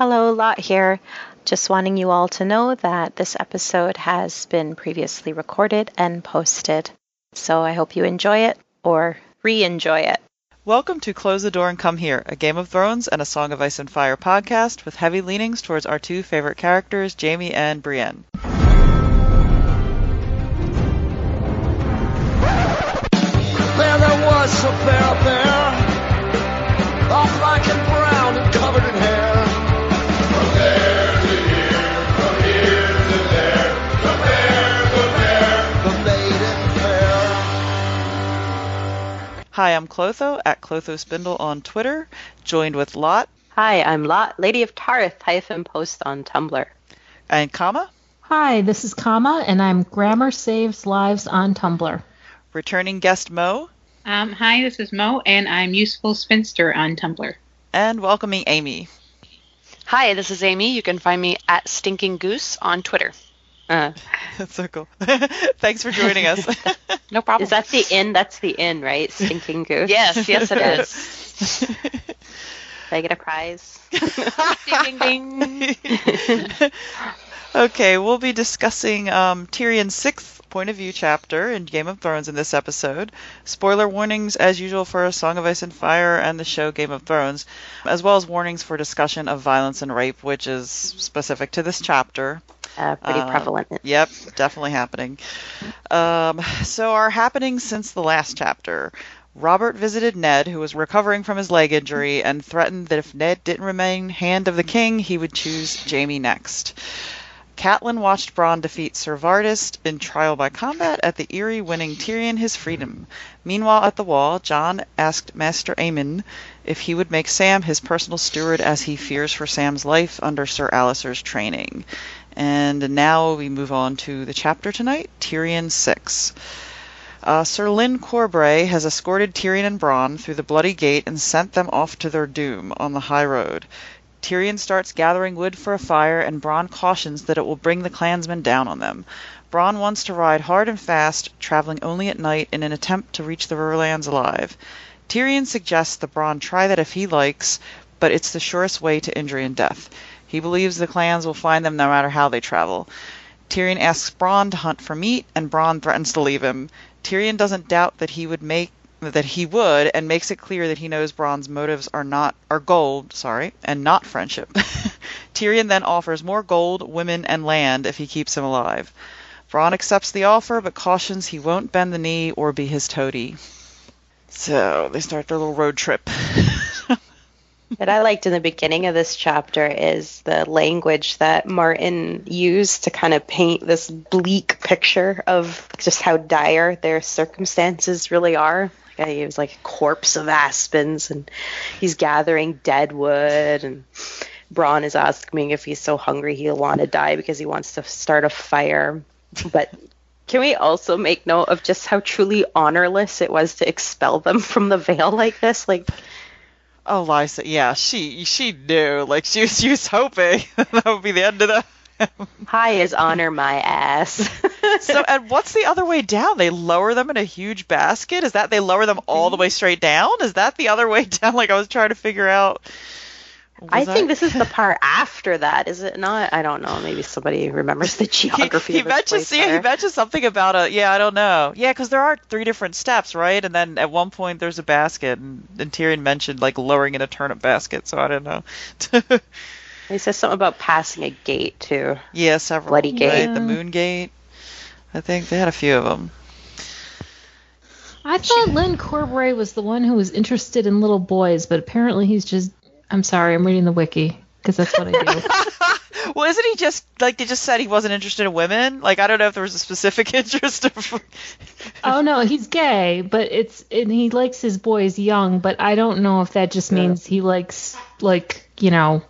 Hello, Lot here. Just wanting you all to know that this episode has been previously recorded and posted. So I hope you enjoy it or re enjoy it. Welcome to Close the Door and Come Here, a Game of Thrones and a Song of Ice and Fire podcast with heavy leanings towards our two favorite characters, Jaime and Brienne. There, there was a bear there, Hi, I'm Clotho at Clotho Spindle on Twitter, joined with Lot Hi, I'm Lot, Lady of Tarth hyphen post on Tumblr. and Kama, Hi, this is Kama, and I'm Grammar Saves Lives on Tumblr. returning guest Mo, Um, hi, this is Mo, and I'm Useful Spinster on Tumblr. and welcoming Amy. Hi, this is Amy. You can find me at Stinking Goose on Twitter. Uh, That's so cool. Thanks for joining us. No problem. is that the inn? That's the inn, right? Stinking Goose. Yes, yes, it is. Did I get a prize? ding, ding, ding. okay, we'll be discussing um, Tyrion's sixth point of view chapter in Game of Thrones in this episode. Spoiler warnings, as usual, for A Song of Ice and Fire and the show Game of Thrones, as well as warnings for discussion of violence and rape, which is specific to this chapter. Uh, pretty Uh, prevalent. Yep, definitely happening. Um, so, our happenings since the last chapter. Robert visited Ned, who was recovering from his leg injury, and threatened that if Ned didn't remain Hand of the King, he would choose Jaime next. Catelyn watched Bronn defeat Sir Vardis in trial by combat at the Eyrie, winning Tyrion his freedom. Meanwhile, at the wall, Jon asked Master Aemon if he would make Sam his personal steward as he fears for Sam's life under Sir Alliser's training. And now we move on to the chapter tonight, Tyrion 6. Uh, Sir Lyn Corbray has escorted Tyrion and Bronn through the Bloody Gate and sent them off to their doom on the high road. Tyrion starts gathering wood for a fire, and Bronn cautions that it will bring the clansmen down on them. Bronn wants to ride hard and fast, traveling only at night in an attempt to reach the Riverlands alive. Tyrion suggests that Bronn try that if he likes, but it's the surest way to injury and death. He believes the clans will find them no matter how they travel. Tyrion asks Bronn to hunt for meat, and Bronn threatens to leave him. Tyrion doesn't doubt that he would make that he would, and makes it clear that he knows Bronn's motives are not are gold, sorry, and not friendship. Tyrion then offers more gold, women, and land if he keeps him alive. Bronn accepts the offer, but cautions he won't bend the knee or be his toady. So they start their little road trip. What I liked in the beginning of this chapter is the language that Martin used to kind of paint this bleak picture of just how dire their circumstances really are. Like, He was like a corpse of aspens, and he's gathering dead wood, and Bronn is asking if he's so hungry he'll want to die because he wants to start a fire. But can we also make note of just how truly honorless it was to expel them from the Vale like this? Like, Oh, Lysa, yeah, she she knew. Like she was, she was hoping that would be the end of the. high is honor my ass. so, and what's the other way down? They lower them in a huge basket. Is that they lower them all the mm-hmm. way straight down? Is that the other way down? Like I was trying to figure out. I think that- this is the part after that, is it not? I don't know. Maybe somebody remembers the He, geography. he of this mentions place yeah, he mentions something about a yeah I don't know yeah because there are three different steps right and then at one point there's a basket and, and Tyrion mentioned like lowering in a turnip basket so I don't know He says something about passing a gate too. yeah several Bloody Gate. right? the Moon Gate I think they had a few of them I thought Lyn Corbray was the one who was interested in little boys, but apparently he's just. I'm sorry, I'm reading the wiki because that's what I do. well isn't he just like they just said he wasn't interested in women like I don't know if there was a specific interest of oh no, he's gay, but it's and he likes his boys young, but I don't know if that just means he likes like you know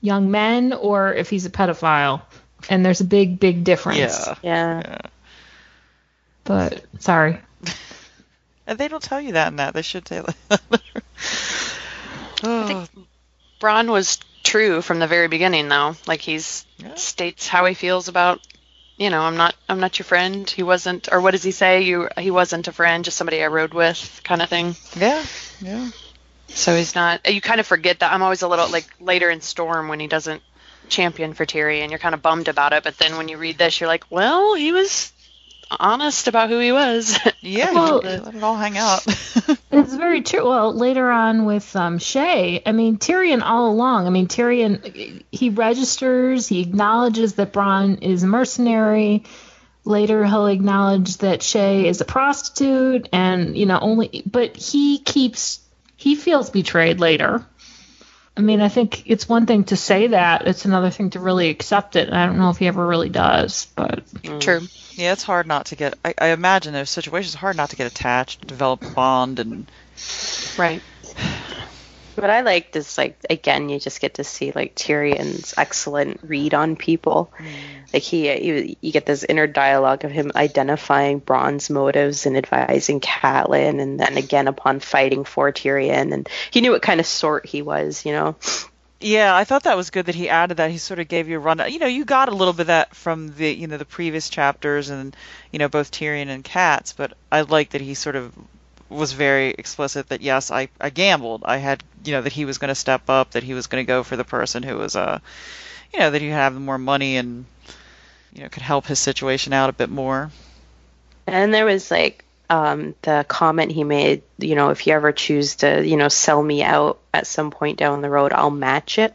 young men or if he's a pedophile. And there's a big, big difference. yeah Yeah. yeah But sorry. and they don't tell you that in that they should tell that. Oh, think Bronn was true from the very beginning, though. Like he's Yeah. states how he feels about, you know, I'm not, I'm not your friend. He wasn't, or what does he say? You, he wasn't a friend, just somebody I rode with, kind of thing. yeah yeah So he's not. You kind of forget that. I'm always a little like later in Storm when he doesn't champion for Tyrion. And you're kind of bummed about it, but then when you read this, you're like, well, he was honest about who he was. Yeah, Well- let it all hang out. It's very true. Well, later on with um, Shae, I mean Tyrion all along. I mean Tyrion, he registers, he acknowledges that Bronn is a mercenary. Later, he'll acknowledge that Shae is a prostitute, and you know only. But he keeps he feels betrayed later. I mean, I think it's one thing to say that; it's another thing to really accept it. And I don't know if he ever really does, but mm. True. yeah, it's hard not to get. I, I imagine those situations it's hard not to get attached, develop a bond, and Right. What I liked is like again, you just get to see like Tyrion's excellent read on people. Mm. Like he, you, you get this inner dialogue of him identifying Bronn's motives and advising Catelyn, and then again upon fighting for Tyrion, and he knew what kind of sort he was. You know, Yeah, I thought that was good that he added that. He sort of gave you a run. You know, you got a little bit of that from the you know the previous chapters and you know both Tyrion and Katz, but I like that he sort of was very explicit that yes, I I gambled. I had you know that he was going to step up, that he was going to go for the person who was uh you know that he have more money and you know could help his situation out a bit more. And there was like um, the comment he made, you know, if you ever choose to, you know, sell me out at some point down the road, I'll match it.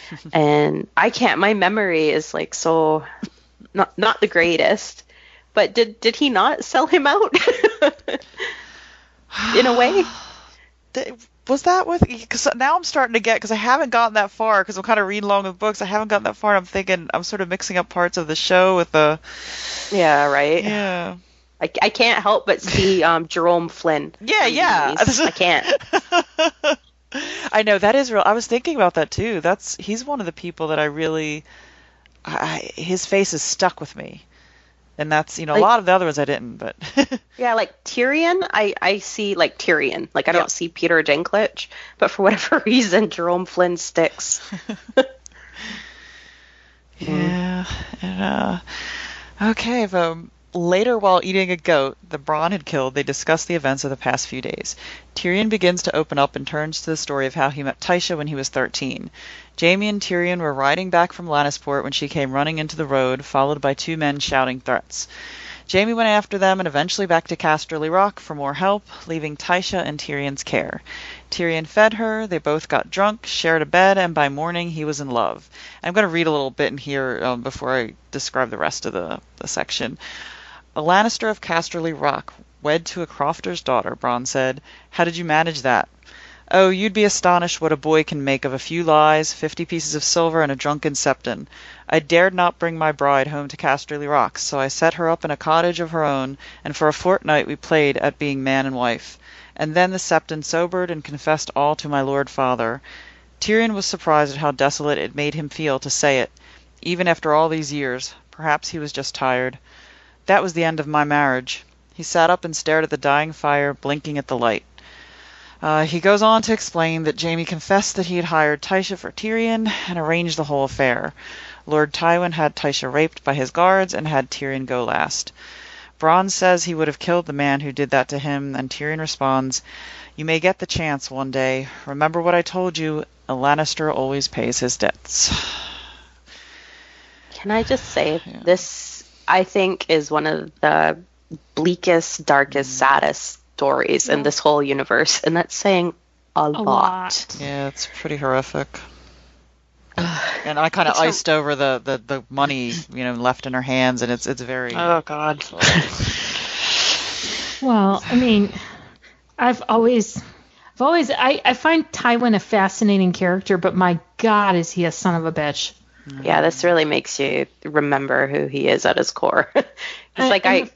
and I can't. My memory is like so not not the greatest. But did did he not sell him out? In a way, Was that with? Because now I'm starting to get because I haven't gotten that far because I'm kind of reading along with books. I haven't gotten that far. and I'm thinking I'm sort of mixing up parts of the show with the yeah, right. yeah. I, I can't help but see um, Jerome Flynn. Yeah, yeah. I can't. I know that is real. I was thinking about that too. That's he's one of the people that I really, I, his face is stuck with me, and that's you know a lot of the other ones I didn't, but Yeah, like Tyrion, I, I see like Tyrion. Like I Yeah. don't see Peter Dinklage, but for whatever reason, Jerome Flynn sticks. yeah. And, uh, okay, but later while eating a goat the Bronn had killed, they discuss the events of the past few days. Tyrion begins to open up and turns to the story of how he met Tysha when he was 13. Jaime and Tyrion were riding back from Lannisport when she came running into the road, followed by two men shouting threats. Jaime went after them and eventually back to Casterly Rock for more help, leaving Tysha in Tyrion's care. Tyrion fed her, they both got drunk, shared a bed, and by morning he was in love. I'm going to read a little bit in here um, before I describe the rest of the, the section. A Lannister of Casterly Rock, wed to a crofter's daughter, Bronn said. How did you manage that? Oh, you'd be astonished what a boy can make of a few lies, fifty pieces of silver, and a drunken septon. I dared not bring my bride home to Casterly Rocks, so I set her up in a cottage of her own, and for a fortnight we played at being man and wife. And then the septon sobered and confessed all to my lord father. Tyrion was surprised at how desolate it made him feel to say it, even after all these years. Perhaps he was just tired. That was the end of my marriage. He sat up and stared at the dying fire, blinking at the light. Uh, he goes on to explain that Jaime confessed that he had hired Tysha for Tyrion and arranged the whole affair. Lord Tywin had Tysha raped by his guards and had Tyrion go last. Bronn says he would have killed the man who did that to him, and Tyrion responds, You may get the chance one day. Remember what I told you, a Lannister always pays his debts. Can I just say this? I think is one of the bleakest, darkest, Mm. saddest stories in this whole universe, and that's saying a, lot. lot. Yeah, it's pretty horrific. and I kind of It's a- iced over the, the, the money, you know, left in her hands, and it's it's very. Oh God. Well, I mean, I've always, I've always, I, I find Tywin a fascinating character, but my God, is he a son of a bitch? Mm-hmm. Yeah, this really makes you remember who he is at his core. it's And- like I. and-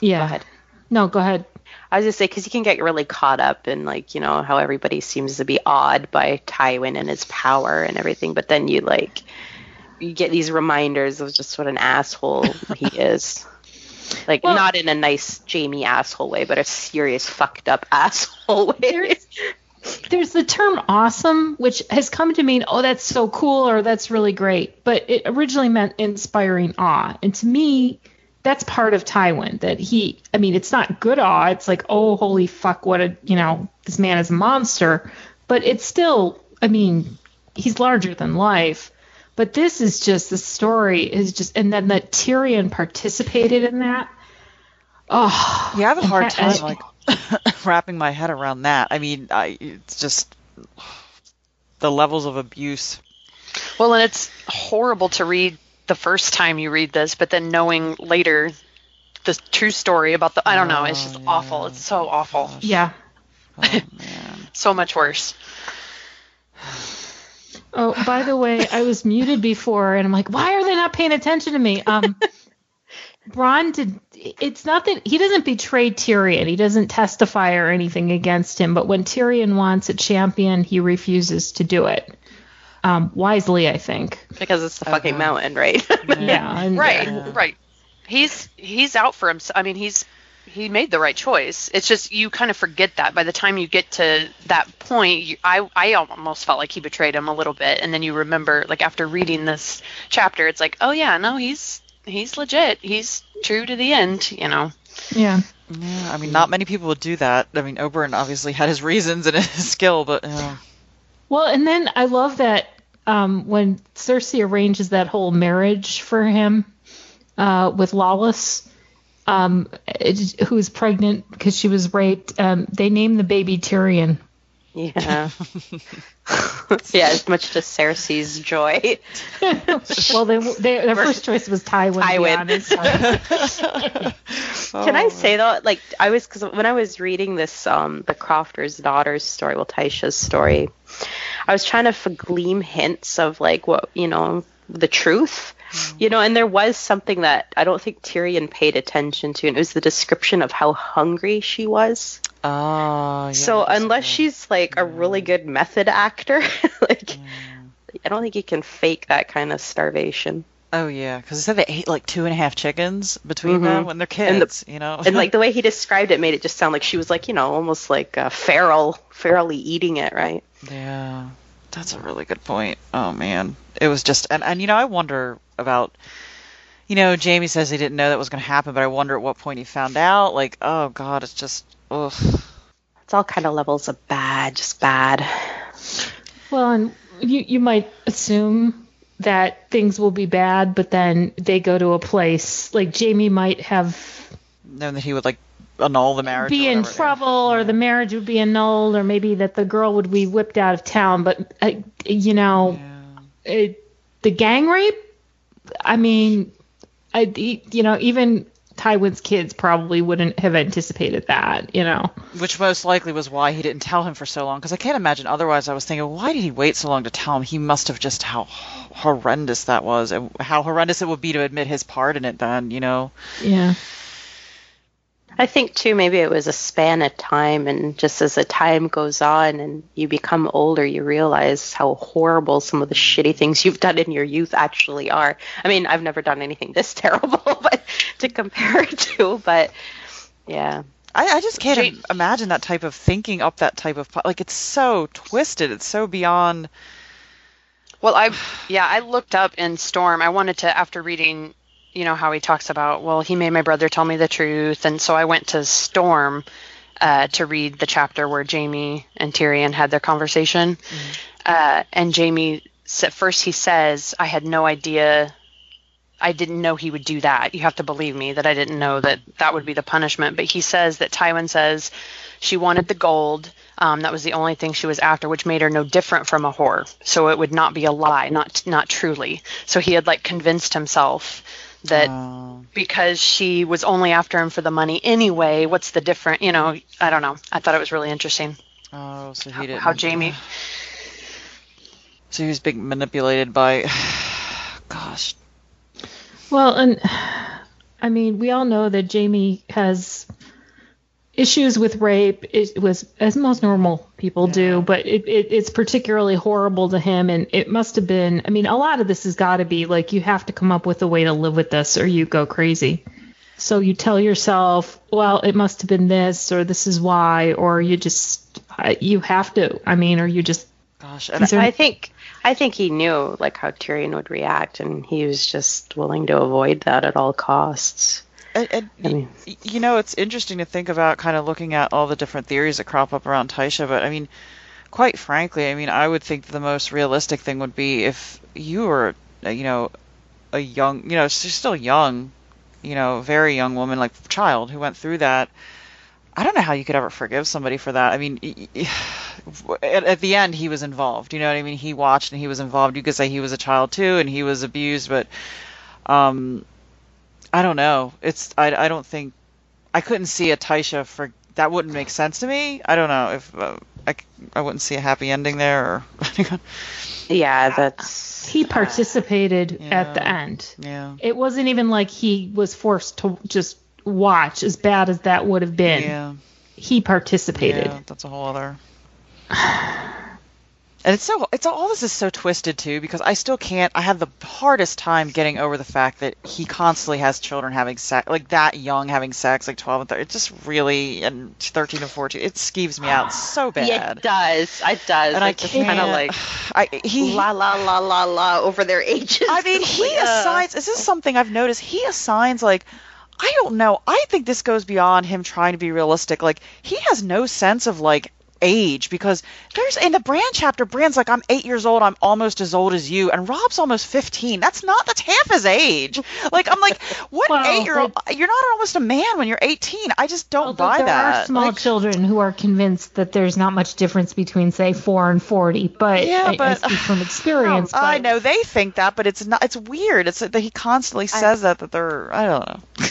Yeah. Go ahead. No, go ahead. I was just say because you can get really caught up in like you know how everybody seems to be awed by Tywin and his power and everything, but then you like you get these reminders of just what an asshole he is. Like Well- not in a nice Jaime asshole way, but a serious fucked up asshole way. There's- There's the term awesome, which has come to mean, oh, that's so cool or that's really great. But it originally meant inspiring awe. And to me, that's part of Tywin that he, I mean, it's not good awe. It's like, oh, holy fuck, what a, you know, this man is a monster. but it's still. I mean, he's larger than life. But this is just the story is just, and then that Tyrion participated in that. Oh, Yeah, I have a hard time I- like wrapping my head around that. I mean, I it's just the levels of abuse. Well, and it's horrible to read the first time you read this, but then knowing later the true story about the I don't know, it's just Oh, awful. It's so awful. yeah. Oh man. So much worse. Oh, by the way, I was muted before, and I'm like, why are they not paying attention to me? Um, Bronn did. It's not that he doesn't betray Tyrion. He doesn't testify or anything against him. But when Tyrion wants a champion, he refuses to do it. Um, wisely, I think. Because it's the fucking Uh-huh. mountain, right? Yeah. and- Right, Yeah. right. He's he's out for himself. I mean, he's he made the right choice. It's just you kind of forget that by the time you get to that point. You, I I almost felt like he betrayed him a little bit, and then you remember, like after reading this chapter, it's like, oh yeah, no, he's he's legit. He's true to the end. You know. Yeah. Yeah, I mean, not many people would do that. I mean, Oberyn obviously had his reasons and his skill, but uh, Well, and then I love that um, when Cersei arranges that whole marriage for him uh, with Lollys, um, who's pregnant because she was raped. Um, they name the baby Tyrion. Yeah. yeah, as much to Cersei's joy. well, they, they, their first choice was Tywin. Tywin. To be honest. Can I say though, like I was because when I was reading this, um, the Crofter's daughter's story, well, Tysha's story, I was trying to f- glean hints of like what you know the truth, you know, and there was something that I don't think Tyrion paid attention to, and it was the description of how hungry she was. oh, yeah, so unless she's like a really good method actor, like I don't think you can fake that kind of starvation. oh yeah, because they said they ate like two and a half chickens between Mhm. them when they're And the- kids, you know. and like the way he described it made it just sound like she was like you know almost like uh, feral ferally eating it right Yeah, that's a really good point. Oh man, it was just and and you know I wonder about. You know, Jaime says he didn't know that was going to happen, but I wonder at what point he found out. Like, oh god, it's just, ugh. it's all kind of levels of bad just bad well, and you you might assume that things will be bad, but then they go to a place like Jaime might have Knowing that he would like annul the marriage. be in trouble or the marriage would be annulled or maybe that the girl would be whipped out of town but uh, you know Yeah. it, the gang rape i mean I, you know even tywin's kids probably wouldn't have anticipated that you know Which most likely was why he didn't tell him for so long. Because I can't imagine otherwise. I was thinking, why did he wait so long to tell him? He must have just how horrendous that was, and how horrendous it would be to admit his part in it. Then, you know. yeah i think too maybe it was a span of time and just as the time goes on and you become older you realize how horrible some of the shitty things you've done in your youth actually are i mean i've never done anything this terrible but to compare it to but yeah I, I just can't Ja- im- imagine that type of thinking up that type of like it's so twisted. It's so beyond. Well, I yeah, I looked up in Storm. I wanted to after reading, you know, how he talks about, well, he made my brother tell me the truth, and so I went to Storm uh, to read the chapter where Jaime and Tyrion had their conversation, uh, and Jaime at first he says, I had no idea. I didn't know he would do that. You have to believe me that I didn't know that that would be the punishment. But he says that Tywin says she wanted the gold. Um, that was the only thing she was after, which made her no different from a whore. So it would not be a lie, not not truly. So he had like convinced himself that Oh. because she was only after him for the money anyway. What's the different? You know, I don't know. I thought it was really interesting oh, so he how, didn't. how Jaime. So he was being manipulated by. Gosh. well and i mean we all know that jaime has issues with rape it was as most normal people do but it, it, it's particularly horrible to him and it must have been i mean a lot of this has got to be like you have to come up with a way to live with this or you go crazy so you tell yourself well it must have been this or this is why or you just you have to i mean or you just Gosh. And are- I think I think he knew like how Tyrion would react, and he was just willing to avoid that at all costs. And, and I mean- you know, it's interesting to think about kind of looking at all the different theories that crop up around Tysha, but I mean, quite frankly, I mean, I would think the most realistic thing would be if you were, uh, you know, a young, you know, she's still young, you know, very young woman, like child who went through that. I don't know how you could ever forgive somebody for that. I mean, at, at the end, he was involved. You know what I mean? He watched and he was involved. You could say he was a child too, and he was abused, but um, I don't know. It's I, I don't think I couldn't see a Tysha for that wouldn't make sense to me. I don't know if uh, I, c- I wouldn't see a happy ending there. Or Yeah, that's He participated at the end. yeah, It wasn't even like he was forced to just watch, as bad as that would have been. yeah, He participated. yeah. That's a whole other. And it's so it's all this is so twisted too because I still can't I have the hardest time getting over the fact that he constantly has children having sex like that young having sex like 12 and 13 it just really and 13 and 14 it skeeves me out so bad yeah, it does. It does. and I just can't kind of like I he la la la la la over their ages. I mean, he Ugh. assigns. This is something I've noticed. He assigns like, I don't know. I think this goes beyond him trying to be realistic. Like he has no sense of like age because there's in the Bran chapter. Bran's like, I'm eight years old. I'm almost as old as you, and Robb's almost fifteen. That's not. That's half his age. Like I'm like, what Well, eight year old? You're not almost a man when you're 18. I just don't buy there that. are small Like, children who are convinced that there's not much difference between, say, four and forty. But Yeah, I, I but- speak from experience. I but- know they think that, but it's not. It's weird. It's that he constantly says that that they're. I don't know.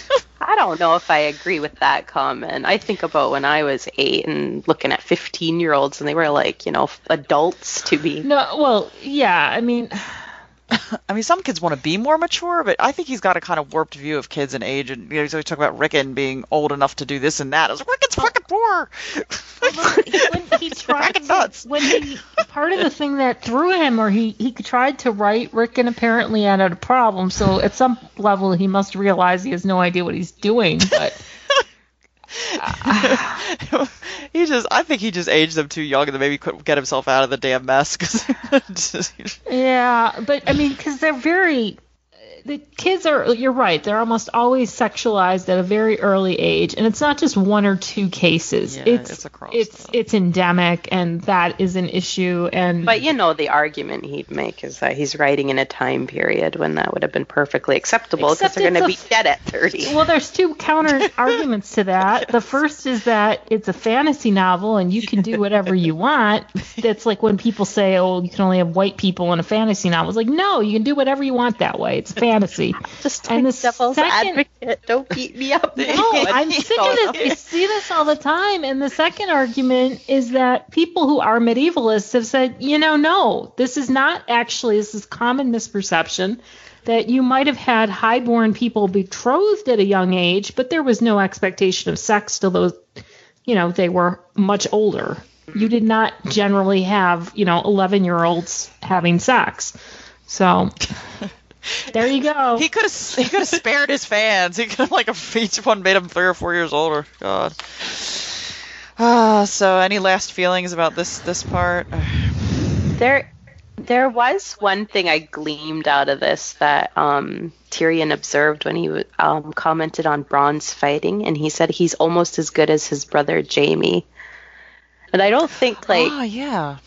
I don't know if I agree with that comment. I think about when I was eight and looking at 15 year olds and they were like, you know, adults to be. No, well, yeah. I mean, I mean, some kids want to be more mature, but I think he's got a kind of warped view of kids and age. And you know, he's always talking about Rickon being old enough to do this and that. I was like, Rickon's fucking poor. when he tried fucking to, nuts. when he part of the thing that threw him or he he tried to write Rickon apparently had a problem so at some level he must realize he has no idea what he's doing but he just, I think he just aged them too young, and then maybe couldn't get himself out of the damn mess. Yeah but i mean because they're very the kids are you're right they're almost always sexualized at a very early age and it's not just one or two cases Yeah, it's it's across it's the- it's endemic and that is an issue and But you know, the argument he'd make is that he's writing in a time period when that would have been perfectly acceptable because they're going to be dead at 30. Well, there's two counter arguments to that. The first is that it's a fantasy novel and you can do whatever you want. That's like when people say, "Oh, you can only have white people in a fantasy novel." It's like, no, you can do whatever you want that way. It's fantasy. Just and the devil's second- advocate. Don't beat me up. No, I'm sick of this. We see this all the time. And the second argument is that people who are medievalists have said, you know, no, this is not actually, this is common misperception that you might have had highborn people betrothed at a young age, but there was no expectation of sex till those, you know, they were much older. You did not generally have, you know, 11 year olds having sex. So there you go. he could have, he could have spared his fans. He could have like a, each one made him three or four years older. God. Ah, so any last feelings about this this part? There, there was one thing I gleamed out of this that um, Tyrion observed when he um, commented on Bronn's fighting, and he said he's almost as good as his brother Jaime. And I don't think like Ah, yeah.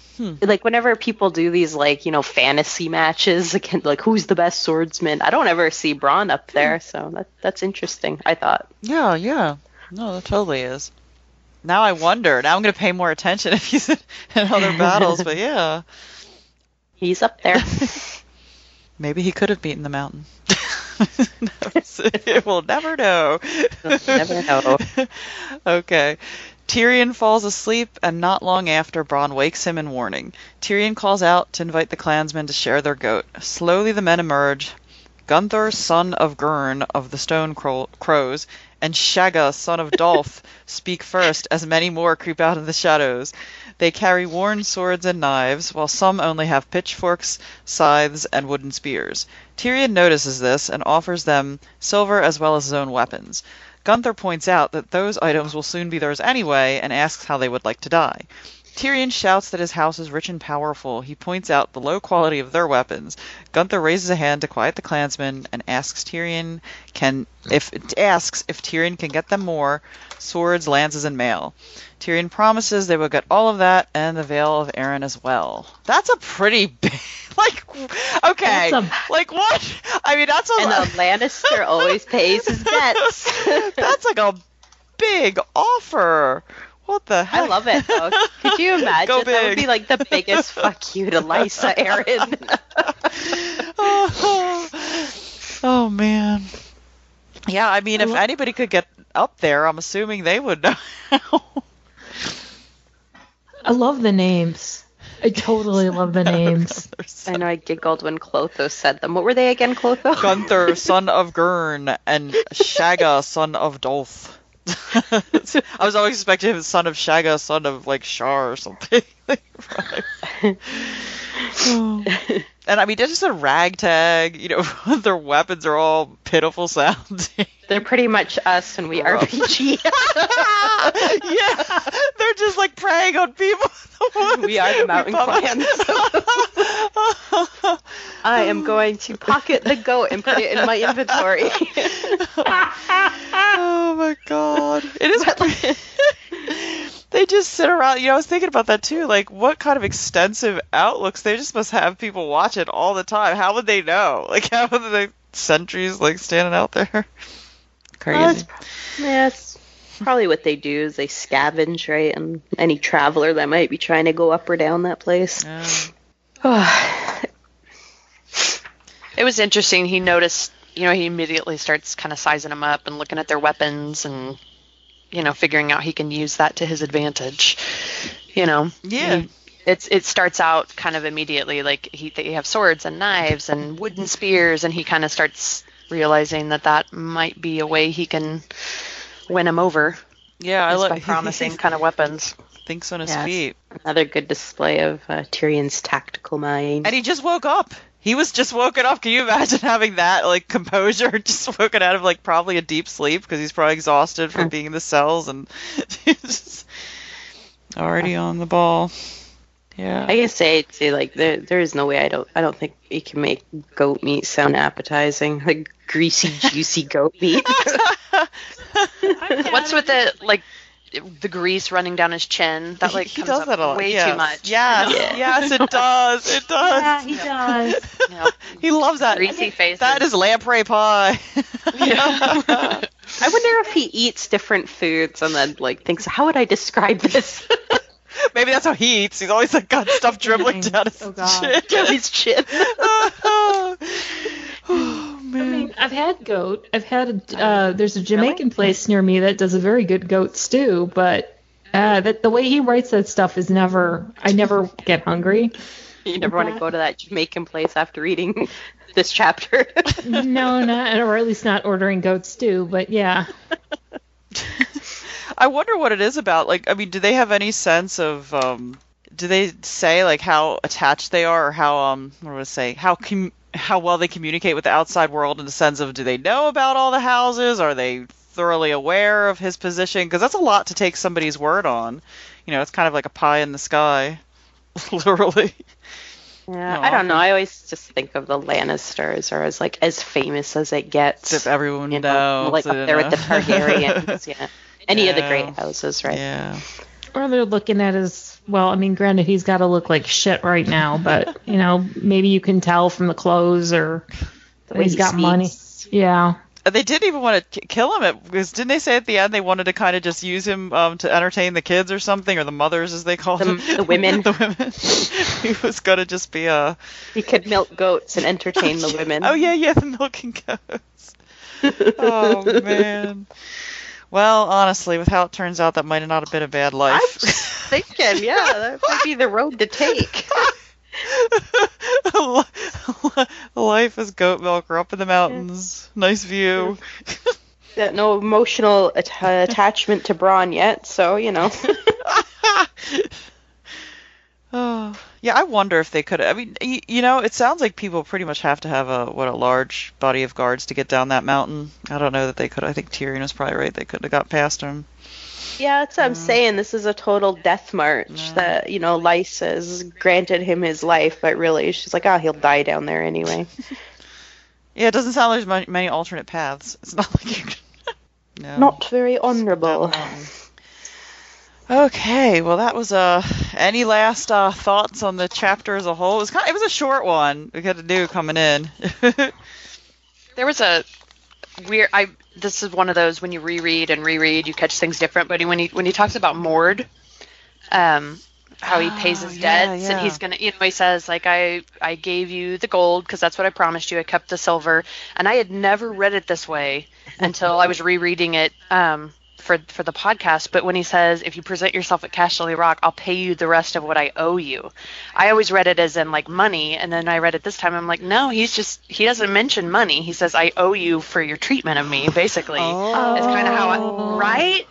like whenever people do these like you know fantasy matches again like who's the best swordsman i don't ever see bronn up there so that, that's interesting i thought Yeah, yeah. No, that totally is. Now I wonder. Now I'm going to pay more attention if he's in other battles. But yeah, he's up there maybe he could have beaten the mountain. we'll never know. never know okay. Tyrion falls asleep, and not long after, Bronn wakes him in warning. Tyrion calls out to invite the clansmen to share their goat. Slowly the men emerge. Gunthor, son of Gurn of the Stone Crows, and Shagga, son of Dolph, speak first, as many more creep out of the shadows. They carry worn swords and knives, while some only have pitchforks, scythes, and wooden spears. Tyrion notices this and offers them silver as well as his own weapons. Gunthor points out that those items will soon be theirs anyway and asks how they would like to die. Tyrion shouts that his house is rich and powerful. He points out the low quality of their weapons. Gunthor raises a hand to quiet the clansmen and asks Tyrion can if asks if Tyrion can get them more swords, lances, and mail. Tyrion promises they will get all of that and the Vale of Arryn as well. That's a pretty big like okay. A- like what? I mean that's a And a Lannister always pays his debts. that's like a big offer. What the heck? I love it though. Could you imagine? Go That would be like the biggest fuck you to Lysa Arryn. oh man. Yeah, I mean, if anybody could get up there, I'm assuming they would know. I love the names. I totally love the names. I know I giggled when Clotho said them. What were they again, Clotho? Gunthor, son of Gurn, and Shagga, son of Dolph. I was always expecting him son of Shagga, son of like Shar or something. And I mean, they're just a ragtag. You know, their weapons are all pitiful sounding. They're pretty much us when we Rough. RPG. yeah, they're just like preying on people. We are the mountain clans. I am going to pocket the goat and put it in my inventory. oh my god, it is. pretty- they just sit around. You know, I was thinking about that too. Like, what kind of extensive outlooks? They just must have people watch it all the time. How would they know? Like, how would the sentries like standing out there? Well, Crazy. it's- yeah, it's probably what they do is they scavenge, right? And any traveler that might be trying to go up or down that place. Yeah. It was interesting. He noticed, you know, he immediately starts kind of sizing them up and looking at their weapons and, you know, figuring out he can use that to his advantage. You know, Yeah. He- it's it starts out kind of immediately like he they have swords and knives and wooden spears, and he kind of starts realizing that that might be a way he can win him over Yeah, I is like promising kind of weapons. Thinks on his Yes. feet, Another good display of uh, Tyrion's tactical mind. and he just woke up. He was just woken up. Can you imagine having that like composure, just woken out of like probably a deep sleep because he's probably exhausted from being in the cells and just already on the ball. Yeah. I can say too, like there, there is no way I don't, I don't think you can make goat meat sound appetizing, like greasy, juicy goat meat. What's with the like the grease running down his chin? That like he comes does up that a lot. way yes. too much. Yes, Yeah. yes, it does. It does. Yeah, he does. You He loves that. greasy face. That is lamprey pie. I wonder if he eats different foods and then like thinks, how would I describe this? Maybe that's how he eats. He's always like got stuff dribbling down his Oh, God. chin. Down his chin. Oh I man. mean, I've had goat. I've had uh, there's a Jamaican place near me that does a very good goat stew, but uh, that the way he writes that stuff is never. I never get hungry. You never want to go to that Jamaican place after reading this chapter. No, not or at least not ordering goat stew. But yeah, I wonder what it is about. Like, I mean, do they have any sense of? um Do they say like how attached they are, or how um what do I say? How com- how well they communicate with the outside world in the sense of do they know about all the houses? Are they thoroughly aware of his position? Because that's a lot to take somebody's word on. You know, it's kind of like a pie in the sky, literally. Yeah, No, I don't know. I always just think of the Lannisters are as like as famous as it gets. If everyone you know, knows, like up there with the know. Targaryens. yeah, any of the great houses, right? Yeah. Or they're looking at his. Well, I mean, granted, he's got to look like shit right now, but you know, maybe you can tell from the clothes or The way he's he got money. Yeah. Uh, They didn't even want to kill him at, because didn't they say at the end they wanted to kind of just use him um, to entertain the kids or something, or the mothers as they call them, the women. the women. he was gonna just be a. He could milk goats and entertain the women. Oh yeah, yeah, the milking goats. oh man. Well, honestly, with how it turns out, that might not have been a bad life. I'm thinking, yeah, that might be the road to take. life as goat milker up in the mountains. Nice view. Got no emotional at- attachment to Bronn yet, so you know. Yeah, I wonder if they could. I mean, y- you know, it sounds like people pretty much have to have a what a large body of guards to get down that mountain. I don't know that they could. I think Tyrion was probably right. They couldn't have got past him. Yeah, that's what I'm saying. This is a total death march that, you know, Lysa has granted him his life, but really she's like, oh, he'll die down there anyway. Yeah, it doesn't sound like there's many alternate paths. It's not like you can. no. Not very honorable. Okay, well that was uh any last uh thoughts on the chapter as a whole? It was kind of, it was a short one. We got to do coming in. There was a weird. I this is one of those when you reread and reread, you catch things different. But when he when he talks about Mord, um, how he pays his Oh, yeah, debts yeah. and he's gonna, you know, he says like I I gave you the gold because that's what I promised you. I kept the silver, and I had never read it this way until I was rereading it. Um, for, for the podcast, but when he says, if you present yourself at Casterly Rock, I'll pay you the rest of what I owe you. I always read it as in like money, and then I read it this time. I'm like, no, he's just he doesn't mention money. He says, I owe you for your treatment of me, basically. Oh. It's kind of how I right.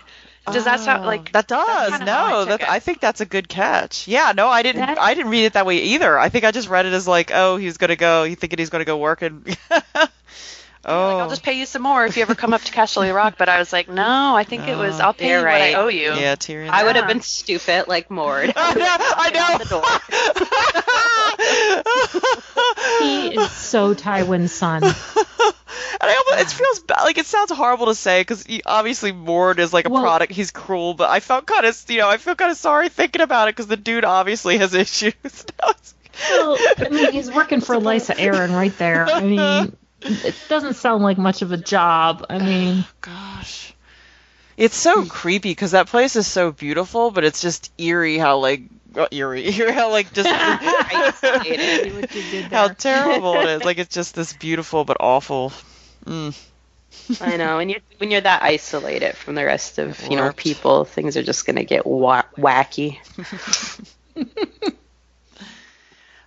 Does that sound oh. like that does kinda I no that. I think that's a good catch. Yeah, no, I didn't That- I didn't read it that way either. I think I just read it as like, oh, he's gonna go. He thinking he's gonna go work and. oh, like, I'll oh. just pay you some more if you ever come up to Castle Rock? But I was like, no, I think it was No. I'll pay You're right. what I owe you. yeah, Tyrion. I would have been stupid like Mord. I know. I know. He is so Tywin's son. And I almost, it feels bad. Like it sounds horrible to say because obviously Mord is like a Well- product. He's cruel, but I felt kind of, you know, I feel kind of sorry thinking about it because the dude obviously has issues. Well, I mean, he's working for Lysa Arryn right there. I mean, it doesn't sound like much of a job. I mean, Gosh, it's so creepy because that place is so beautiful, but it's just eerie how like uh, eerie, eerie how like just Isolated. what you did how terrible it is. Like it's just this beautiful but awful. Mm. I know. When you're when you're that isolated from the rest of you know people, things are just gonna get wa- wacky.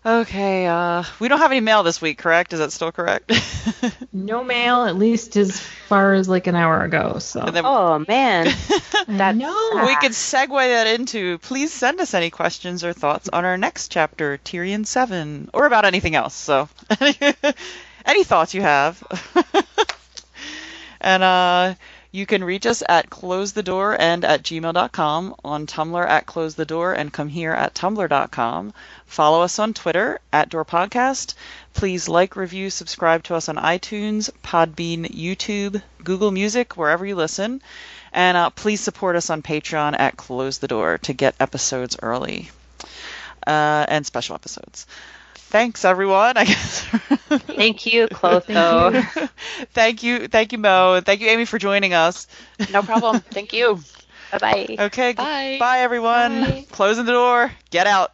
Okay, uh, we don't have any mail this week, correct? Is that still correct? No mail, at least as far as like an hour ago. So then- Oh man, that's no. we could segue that into please send us any questions or thoughts on our next chapter, Tyrion 7, or about anything else. So, any thoughts you have. and uh, you can reach us at closethedoor the door and at gmail.com, on Tumblr at closethedoor and come here at tumblr.com. Follow us on Twitter at Door Podcast. Please like, review, subscribe to us on iTunes, Podbean, YouTube, Google Music, wherever you listen. And uh, please support us on Patreon at Close the Door to get episodes early uh, and special episodes. Thanks, everyone. I guess. thank you, Clotho. Thank thank you, thank you, Mo, thank you, Amy, for joining us. No problem. Thank you. Bye bye. Okay, Bye. bye, everyone. Bye. Closing the door. Get out.